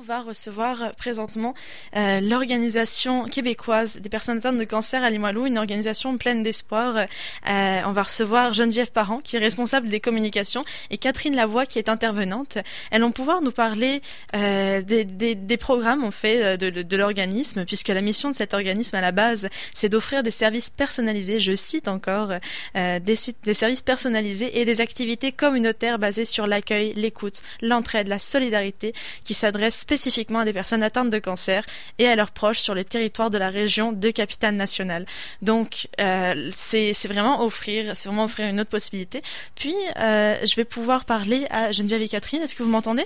on va recevoir présentement euh, l'organisation québécoise des personnes atteintes de cancer à Limoilou, une organisation pleine d'espoir. Euh, on va recevoir Geneviève Parent, qui est responsable des communications, et Catherine Lavoie, qui est intervenante. Elles vont pouvoir nous parler euh, des, programmes en fait de, l'organisme, puisque la mission de cet organisme à la base, c'est d'offrir des services personnalisés. Je cite encore des, services personnalisés et des activités communautaires basées sur l'accueil, l'écoute, l'entraide, la solidarité, qui s'adresse spécifiquement à des personnes atteintes de cancer et à leurs proches sur les territoires de la région de capitale nationale. Donc euh, c'est vraiment offrir, c'est vraiment offrir une autre possibilité. Puis euh, je vais pouvoir parler à Geneviève et Catherine. Est-ce que vous m'entendez?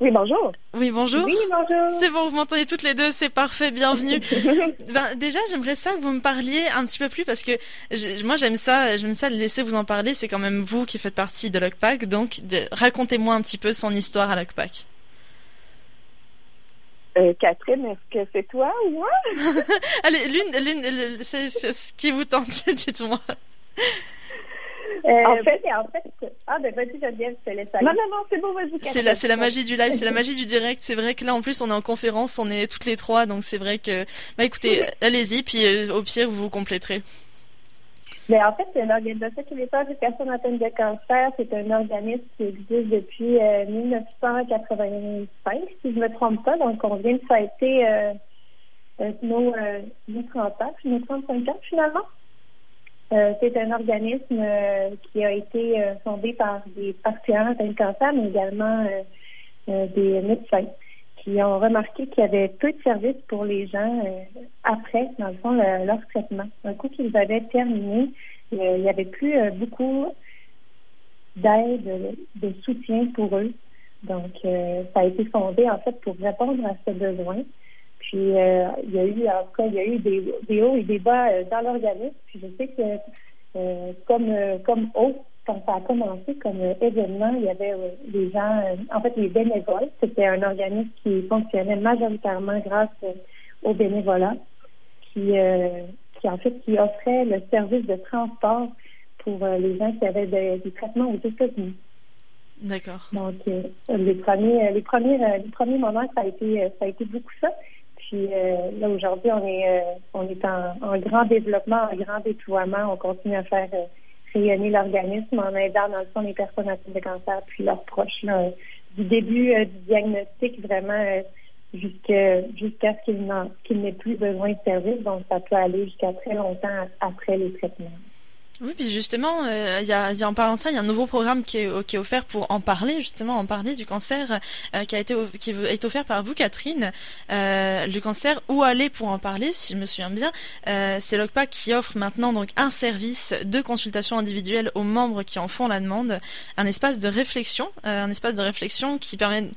Oui, bonjour. Oui, bonjour. Oui, bonjour. C'est bon, vous m'entendez toutes les deux, c'est parfait, bienvenue. ben, déjà, j'aimerais ça que vous me parliez un petit peu plus parce que moi j'aime ça, j'aime ça laisser vous en parler, c'est quand même vous qui faites partie de l'OCPAC, donc racontez-moi un petit peu son histoire à l'OCPAC. Euh, Catherine, est-ce que c'est toi ou moi? Allez, l'une, l'une, c'est ce qui vous tente, dites-moi. Euh, en fait, en fait, ah ben vas-y Geneviève, je te laisse aller. Non, non, non, c'est bon, vas-y. C'est la, c'est la magie du live, c'est la magie du direct. C'est vrai que là, en plus, on est en conférence, on est toutes les trois, donc c'est vrai que, bah écoutez, allez-y, puis euh, au pire, vous vous compléterez. Mais en fait, c'est une organisation québécoise des personnes atteintes de cancer. C'est un organisme qui existe depuis 1985, euh, si je ne me trompe pas. Donc, on vient de fêter euh, nos, nos 30 ans, nos 35 ans finalement. Euh, c'est un organisme euh, qui a été euh, fondé par des patients atteints de cancer, mais également des médecins qui ont remarqué qu'il y avait peu de services pour les gens après, dans le fond, leur traitement. Un coup qu'ils avaient terminé, il n'y avait plus beaucoup d'aide, de soutien pour eux. Donc, ça a été fondé, en fait, pour répondre à ce besoin. Puis euh, il y a eu, en tout cas, il y a eu des, hauts et des bas euh, dans l'organisme. Puis je sais que euh, comme comme haut, quand ça a commencé comme événement, il y avait des gens, en fait les bénévoles. C'était un organisme qui fonctionnait majoritairement grâce aux bénévolats, qui qui en fait qui offrait le service de transport pour les gens qui avaient des traitements aux États-Unis. D'accord. Donc les premiers les premiers les premiers moments ça a été ça a été beaucoup ça. Puis euh, là, aujourd'hui, on est euh, on est en, grand développement, en grand déploiement. On continue à faire euh, rayonner l'organisme en aidant, dans le fond, les personnes atteintes de cancer puis leurs proches. du début du diagnostic, vraiment jusqu'à jusqu'à ce qu'il n'ait plus besoin de service. Donc, ça peut aller jusqu'à très longtemps après les traitements. Oui, puis justement, euh, y, a, a, en parlant de ça, il y a un nouveau programme qui est, offert pour en parler, justement, en parler du cancer, euh, qui a été offert par vous, Catherine. Euh, le cancer, où aller pour en parler, si je me souviens bien. Euh, c'est l'OCPA qui offre maintenant donc un service de consultation individuelle aux membres qui en font la demande, un espace de réflexion, un espace de réflexion qui permet de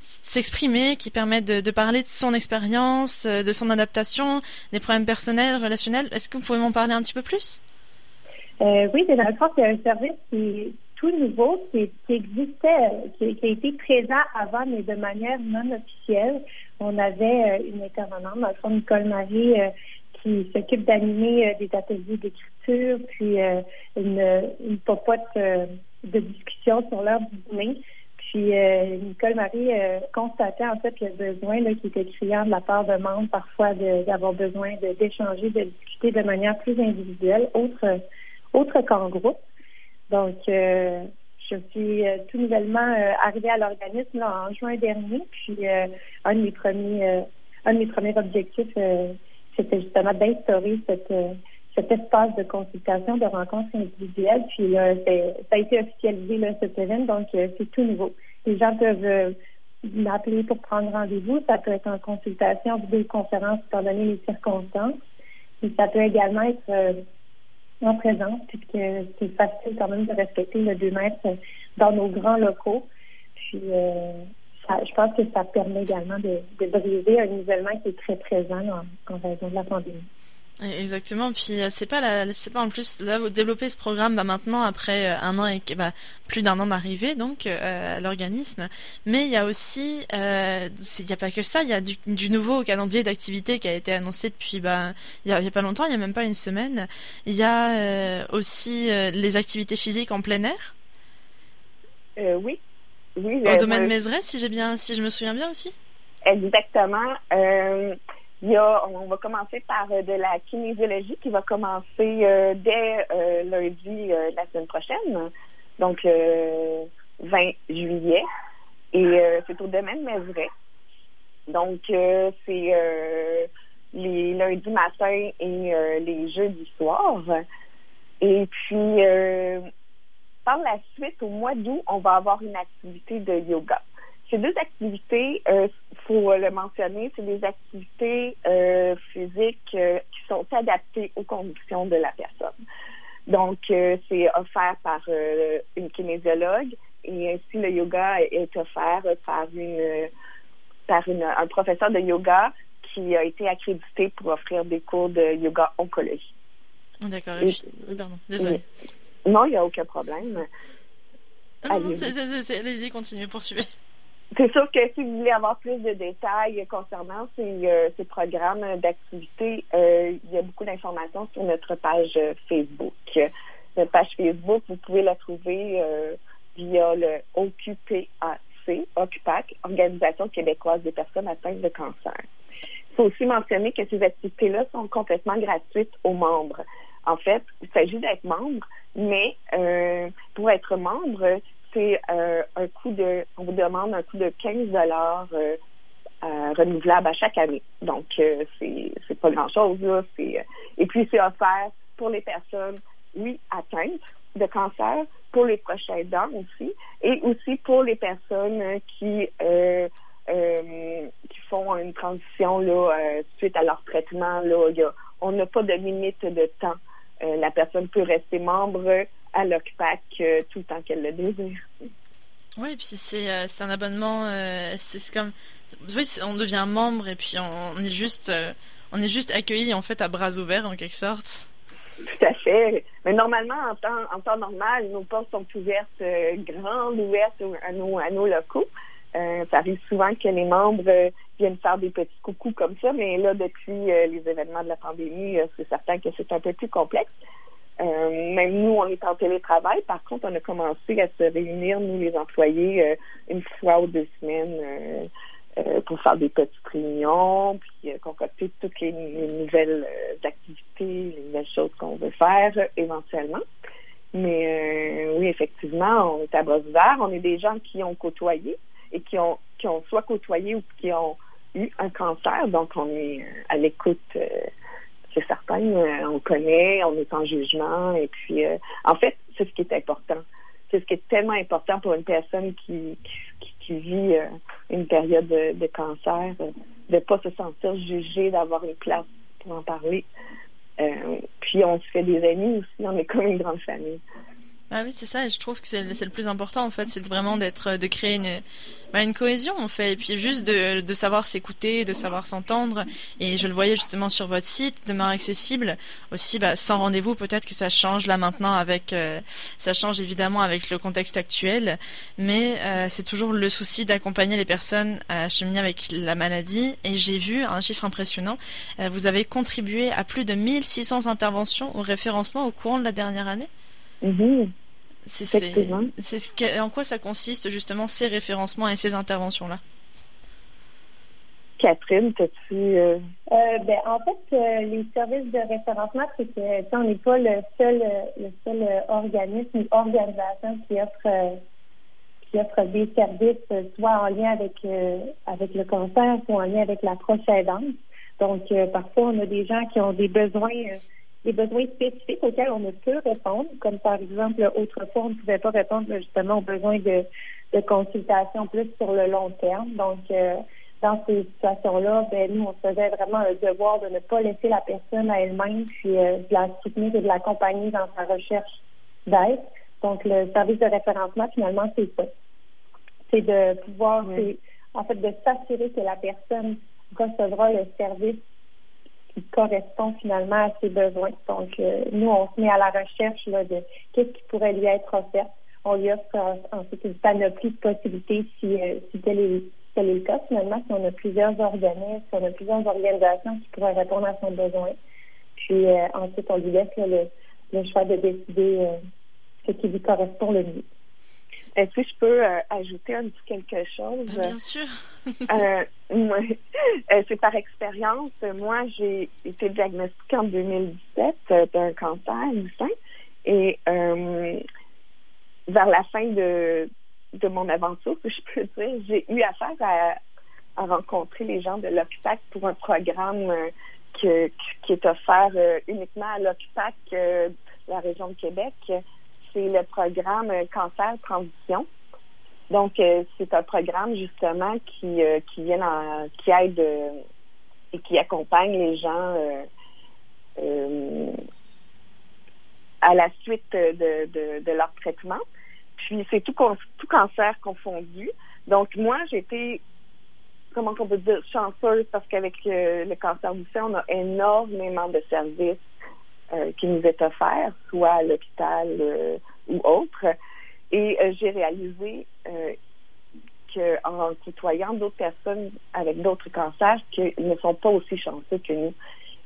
s'exprimer, qui permet de, de, parler de son expérience, de son adaptation, des problèmes personnels, relationnels. Est-ce que vous pouvez m'en parler un petit peu plus? Euh, oui, c'est dans le fond, c'est un service qui est tout nouveau, qui, existait, qui, a été présent avant, mais de manière non officielle. On avait euh, une intervenante, dans le fond, Nicole Marie, euh, qui s'occupe d'animer des ateliers d'écriture, puis une, une popote de discussion sur l'heure du dîner. Puis Nicole Marie constatait en fait le besoin là, qui était criant de la part de membres parfois d'avoir besoin d'échanger, de, discuter de manière plus individuelle, autre autre qu'en groupe. Donc, euh, je suis euh, tout nouvellement euh, arrivée à l'organisme en juin dernier. Puis, un de mes premiers, un de mes premiers objectifs, c'était justement d'instaurer cette cet espace de consultation, de rencontre individuelle. Puis là, ça a été officialisé là, cette semaine, donc c'est tout nouveau. Les gens peuvent m'appeler pour prendre rendez-vous. Ça peut être en consultation, vidéoconférence, étant donné les circonstances. Et ça peut également être en présence, puisque c'est facile quand même de respecter le 2 mètres dans nos grands locaux. Puis, euh, je pense que ça permet également de, briser un isolement qui est très présent en, en raison de la pandémie. Exactement. Puis euh, c'est pas la, c'est pas en plus là vous développez ce programme bah, maintenant après euh, un an et bah, plus d'un an d'arrivée donc euh, à l'organisme. Mais il y a aussi, euh, il y a pas que ça, il y a du, du nouveau calendrier d'activités qui a été annoncé depuis bah il y a, y a, pas longtemps, il y a même pas une semaine. Il y a aussi les activités physiques en plein air. oui. oui. Au domaine Mézeray, si j'ai bien, si je me souviens bien aussi. Exactement. Il y a, on va commencer par de la kinésiologie qui va commencer dès lundi la semaine prochaine, donc 20 juillet. Et c'est au domaine Mézeray. Donc, c'est les lundis matin et euh, les jeudis soirs. Et puis, euh, par la suite, au mois d'août, on va avoir une activité de yoga. Ces deux activités, il euh, faut le mentionner, c'est des activités physiques qui sont adaptées aux conditions de la personne. Donc, c'est offert par une kinésiologue et ainsi le yoga est offert par une par un professeur de yoga qui a été accrédité pour offrir des cours de yoga oncologie. D'accord. Oui, pardon. Désolée. Non, il n'y a aucun problème. Allez-y, continuez, poursuivez. C'est sûr que si vous voulez avoir plus de détails concernant ces, euh, programmes d'activité, euh, il y a beaucoup d'informations sur notre page Facebook. Notre page Facebook, vous pouvez la trouver euh, via le OQPAC, OCUPAC, Organisation québécoise des personnes atteintes de cancer faut aussi mentionner que ces activités-là sont complètement gratuites aux membres. En fait, il s'agit d'être membre, mais euh, pour être membre, c'est euh, un coût de, on vous demande un coût de 15 dollars euh, renouvelable à chaque année. Donc, c'est c'est pas grand-chose et puis c'est offert pour les personnes, oui, atteintes de cancer, pour les prochains dents aussi, et aussi pour les personnes qui euh, qui font une transition là, euh, suite à leur traitement. Là, on n'a pas de limite de temps. Euh, la personne peut rester membre à l'OCPAC tout le temps qu'elle le désire. Oui, puis c'est un abonnement, c'est comme, oui, on devient membre et puis on, est juste, on est juste accueilli en fait à bras ouverts en quelque sorte. Tout à fait. Mais normalement, en temps, en temps normal, nos portes sont ouvertes, grandes ouvertes à nos, à nos locaux. Euh, ça arrive souvent que les membres euh, viennent faire des petits coucous comme ça, mais là, depuis euh, les événements de la pandémie, c'est certain que c'est un peu plus complexe. Même nous, on est en télétravail. Par contre, on a commencé à se réunir, nous, les employés, une fois ou deux semaines pour faire des petites réunions, puis concocter toutes les, nouvelles activités, les nouvelles choses qu'on veut faire éventuellement. Mais oui, effectivement, on est à bras. On est des gens qui ont côtoyé et qui ont, qui ont soit côtoyé ou qui ont eu un cancer. Donc, on est euh, à l'écoute, euh, Euh, on connaît, on est en jugement. Et puis, en fait, c'est ce qui est important. C'est ce qui est tellement important pour une personne qui, qui, vit une période de, cancer, de ne pas se sentir jugée, d'avoir une place pour en parler. puis, on se fait des amis aussi. On est comme une grande famille. Ah oui, c'est ça, et je trouve que c'est le plus important en fait, c'est vraiment d'être, de créer une, bah, une cohésion en fait, et puis juste de, de savoir s'écouter, de savoir s'entendre. Et je le voyais justement sur votre site, demeure accessible. Aussi, bah, sans rendez-vous, peut-être que ça change là maintenant avec, euh, ça change évidemment avec le contexte actuel, mais euh, c'est toujours le souci d'accompagner les personnes à cheminer avec la maladie. Et j'ai vu un chiffre impressionnant. Euh, vous avez contribué à plus de 1600 interventions au référencement au courant de la dernière année. Mhm. C'est ce en quoi ça consiste justement ces référencements et ces interventions-là? Catherine, t'as-tu... Euh... Euh, ben, en fait, euh, les services de référencement, c'est que on n'est pas le seul, le seul organisme ou organisation qui offre, qui offre des services, soit en lien avec, avec le cancer, soit en lien avec la prochaine Donc, parfois, on a des gens qui ont des besoins des besoins spécifiques auxquels on ne peut répondre, comme par exemple, autrefois, on ne pouvait pas répondre justement aux besoins de, de consultation plus sur le long terme. Donc, euh, dans ces situations-là, ben, nous, on faisait vraiment le devoir de ne pas laisser la personne à elle-même, puis euh, de la soutenir et de l'accompagner dans sa recherche d'aide. Donc, le service de référencement, finalement, c'est ça. C'est de pouvoir, en fait, de s'assurer que la personne recevra le service correspond finalement à ses besoins. Donc, euh, nous, on se met à la recherche là, de qu'est-ce qui pourrait lui être offert. On lui offre ensuite une panoplie de possibilités si, euh, si tel, est, tel est le cas. Finalement, si on a plusieurs organismes, si on a plusieurs organisations qui pourraient répondre à son besoin. Puis euh, ensuite, on lui laisse le, le, choix de décider ce qui lui correspond le mieux. Est-ce que je peux euh, ajouter un petit quelque chose? Ben, bien sûr. c'est par expérience. Moi, j'ai été diagnostiquée en 2017 d'un cancer du sein. Et vers la fin de, de mon aventure, que je peux dire, j'ai eu affaire à, à rencontrer les gens de l'OCPAC pour un programme qui est offert uniquement à l'OCPAC la région de Québec, c'est le programme Cancer Transition. Donc, euh, c'est un programme justement qui, euh, qui vient qui aide euh, et qui accompagne les gens à la suite de, de, leur traitement. Puis c'est tout, tout cancer confondu. Donc, moi, j'étais comment on peut dire, chanceuse parce qu'avec le cancer du sein, on a énormément de services euh, qui nous est offert, soit à l'hôpital euh, ou autre. Et euh, j'ai réalisé qu'en côtoyant d'autres personnes avec d'autres cancers qui ne sont pas aussi chanceux que nous.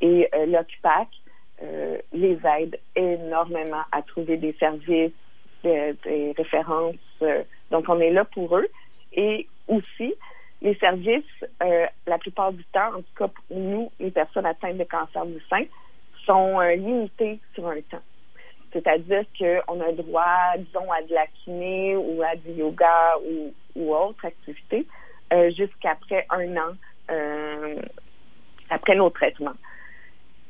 Et l'OCPAC les aide énormément à trouver des services, des, références. donc, on est là pour eux. Et aussi, les services, la plupart du temps, en tout cas pour nous, les personnes atteintes de cancer du sein, sont euh, limités sur un temps. C'est-à-dire qu'on a droit, disons, à de la kiné ou à du yoga ou, ou autre activité euh, jusqu'après un an euh, après nos traitements.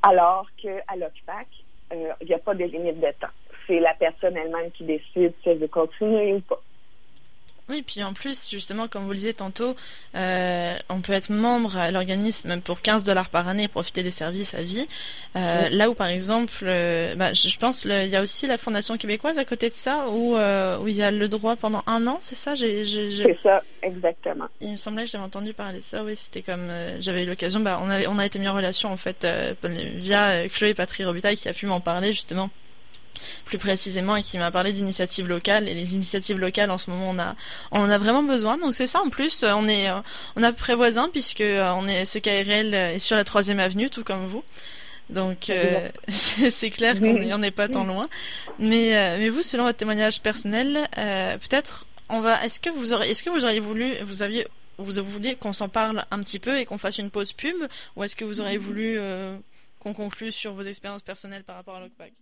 Alors qu'à l'OCPAC, il n'y a pas de limite de temps. C'est la personne elle-même qui décide si elle veut continuer ou pas. Oui, puis en plus, justement, comme vous le disiez tantôt, euh, on peut être membre à l'organisme pour 15 dollars par année et profiter des services à vie. Euh, là où, par exemple, euh, bah, je, pense, il y a aussi la Fondation québécoise à côté de ça, où, où il y a le droit pendant un an, c'est ça? C'est ça, exactement. Il me semblait que j'avais entendu parler de ça, oui, c'était comme, j'avais eu l'occasion, bah, on, avait, on a été mis en relation, en fait, via Chloé Patrie Robitaille qui a pu m'en parler, justement plus précisément et qui m'a parlé d'initiatives locales. Et les initiatives locales en ce moment on a on en a vraiment besoin. Donc c'est ça. En plus on est on a près voisin puisque euh, on est CKRL est sur la troisième avenue tout comme vous. Donc euh, c'est clair qu'on n'est pas tant loin. Mais euh, mais vous selon votre témoignage personnel peut-être on va est-ce que vous auriez est-ce que vous auriez voulu vous aviez vous vouliez qu'on s'en parle un petit peu et qu'on fasse une pause pub ou est-ce que vous auriez voulu qu'on conclue sur vos expériences personnelles par rapport à l'OCPAC?